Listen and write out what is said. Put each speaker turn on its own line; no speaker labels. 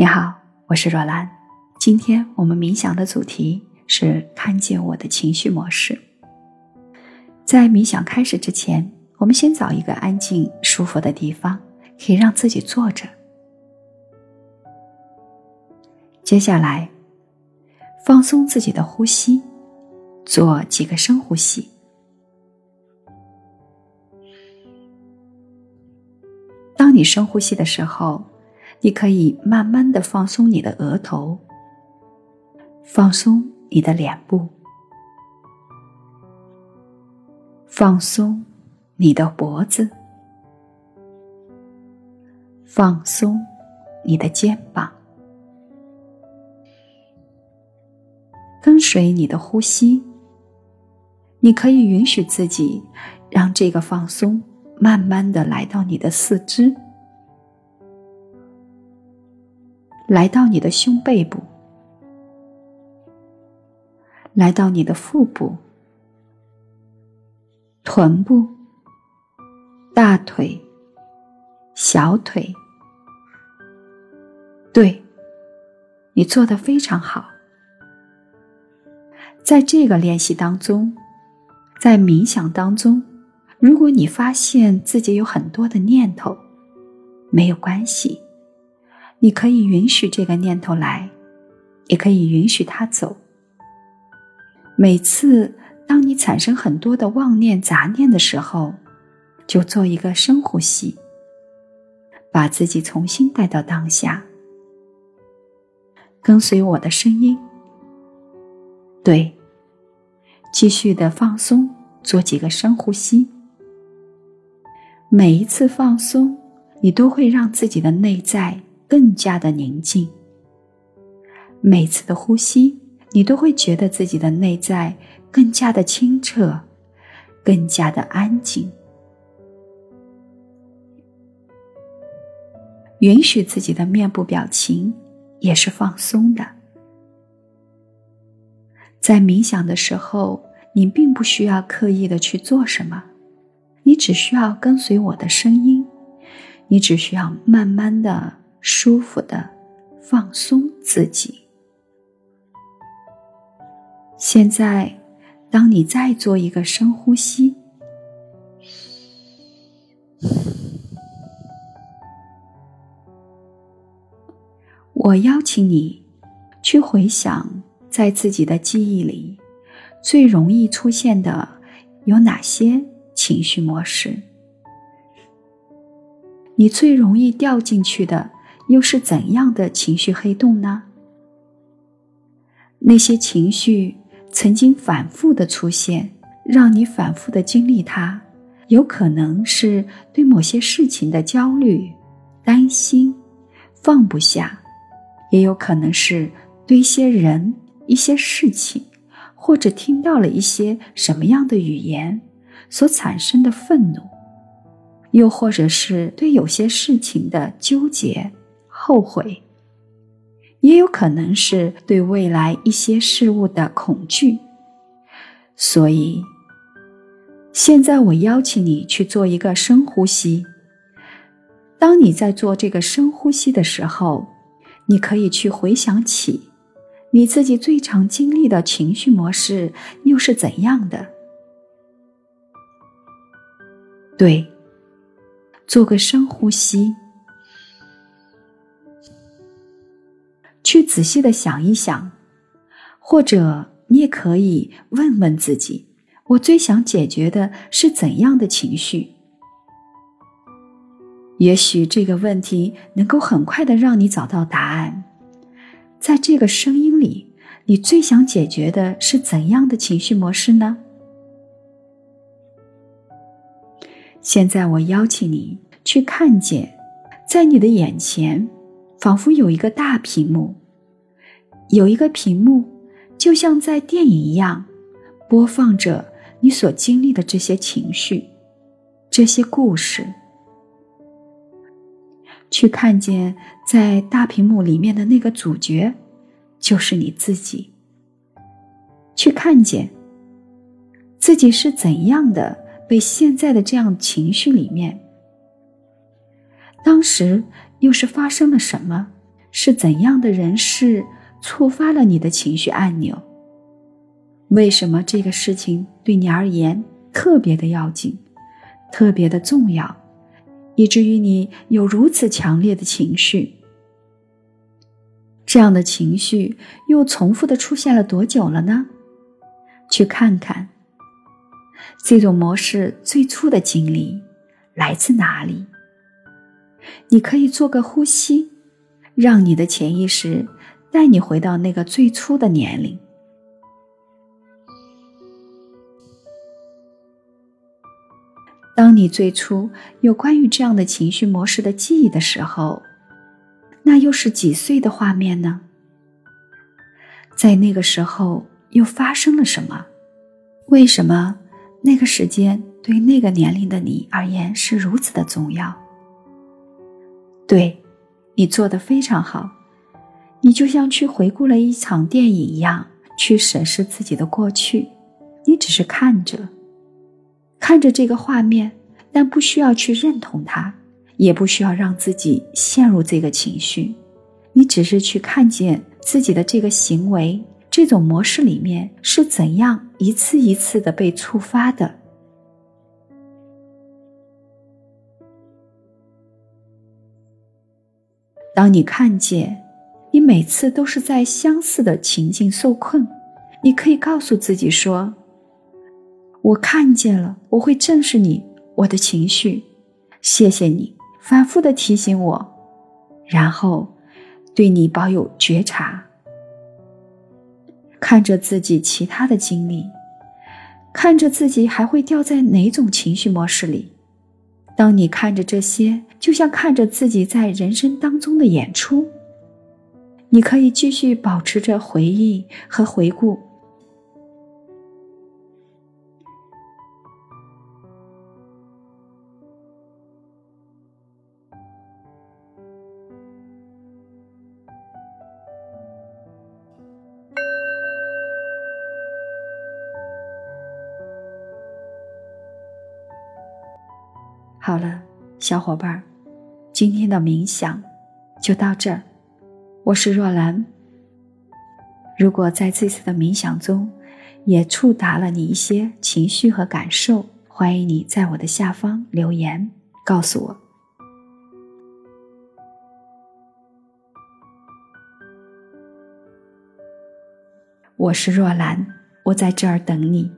你好，我是若兰。今天我们冥想的主题是看见我的情绪模式。在冥想开始之前，我们先找一个安静、舒服的地方，可以让自己坐着。接下来，放松自己的呼吸，做几个深呼吸。当你深呼吸的时候，你可以慢慢的放松你的额头，放松你的脸部，放松你的脖子，放松你的肩膀，跟随你的呼吸，你可以允许自己让这个放松慢慢的来到你的四肢。来到你的胸背部，来到你的腹部、臀部、大腿、小腿。对，你做的非常好。在这个练习当中，在冥想当中，如果你发现自己有很多的念头，没有关系。你可以允许这个念头来，也可以允许它走。每次当你产生很多的妄念、杂念的时候，就做一个深呼吸，把自己重新带到当下，跟随我的声音。对，继续的放松，做几个深呼吸。每一次放松，你都会让自己的内在。更加的宁静。每次的呼吸，你都会觉得自己的内在更加的清澈，更加的安静。允许自己的面部表情也是放松的。在冥想的时候，你并不需要刻意的去做什么，你只需要跟随我的声音，你只需要慢慢的。舒服的放松自己。现在，当你再做一个深呼吸，我邀请你去回想，在自己的记忆里最容易出现的有哪些情绪模式？你最容易掉进去的？又是怎样的情绪黑洞呢？那些情绪曾经反复的出现，让你反复的经历它，有可能是对某些事情的焦虑、担心、放不下，也有可能是对一些人、一些事情，或者听到了一些什么样的语言所产生的愤怒，又或者是对有些事情的纠结。后悔，也有可能是对未来一些事物的恐惧。所以，现在我邀请你去做一个深呼吸。当你在做这个深呼吸的时候，你可以去回想起你自己最常经历的情绪模式又是怎样的。对，做个深呼吸。去仔细的想一想，或者你也可以问问自己：我最想解决的是怎样的情绪？也许这个问题能够很快的让你找到答案。在这个声音里，你最想解决的是怎样的情绪模式呢？现在我邀请你去看见，在你的眼前，仿佛有一个大屏幕。有一个屏幕，就像在电影一样，播放着你所经历的这些情绪、这些故事。去看见在大屏幕里面的那个主角，就是你自己。去看见自己是怎样的被现在的这样情绪里面，当时又是发生了什么？是怎样的人事触发了你的情绪按钮？为什么这个事情对你而言特别的要紧，特别的重要，以至于你有如此强烈的情绪？这样的情绪又重复的出现了多久了呢？去看看这种模式最初的经历来自哪里？你可以做个呼吸，让你的潜意识带你回到那个最初的年龄。当你最初有关于这样的情绪模式的记忆的时候，那又是几岁的画面呢？在那个时候又发生了什么？为什么那个时间对那个年龄的你而言是如此的重要？对，你做的非常好，你就像去回顾了一场电影一样，去审视自己的过去。你只是看着，看着这个画面，但不需要去认同它，也不需要让自己陷入这个情绪。你只是去看见自己的这个行为，这种模式里面是怎样一次一次的被触发的。当你看见，你每次都是在相似的情境受困，你可以告诉自己说：“我看见了，我会正视你，我的情绪。谢谢你反复的提醒我，然后对你保有觉察，看着自己其他的经历，看着自己还会掉在哪种情绪模式里。”当你看着这些，就像看着自己在人生当中的演出，你可以继续保持着回忆和回顾。好了，小伙伴儿，今天的冥想就到这儿。我是若兰。如果在这次的冥想中也触达了你一些情绪和感受，欢迎你在我的下方留言告诉我。我是若兰，我在这儿等你。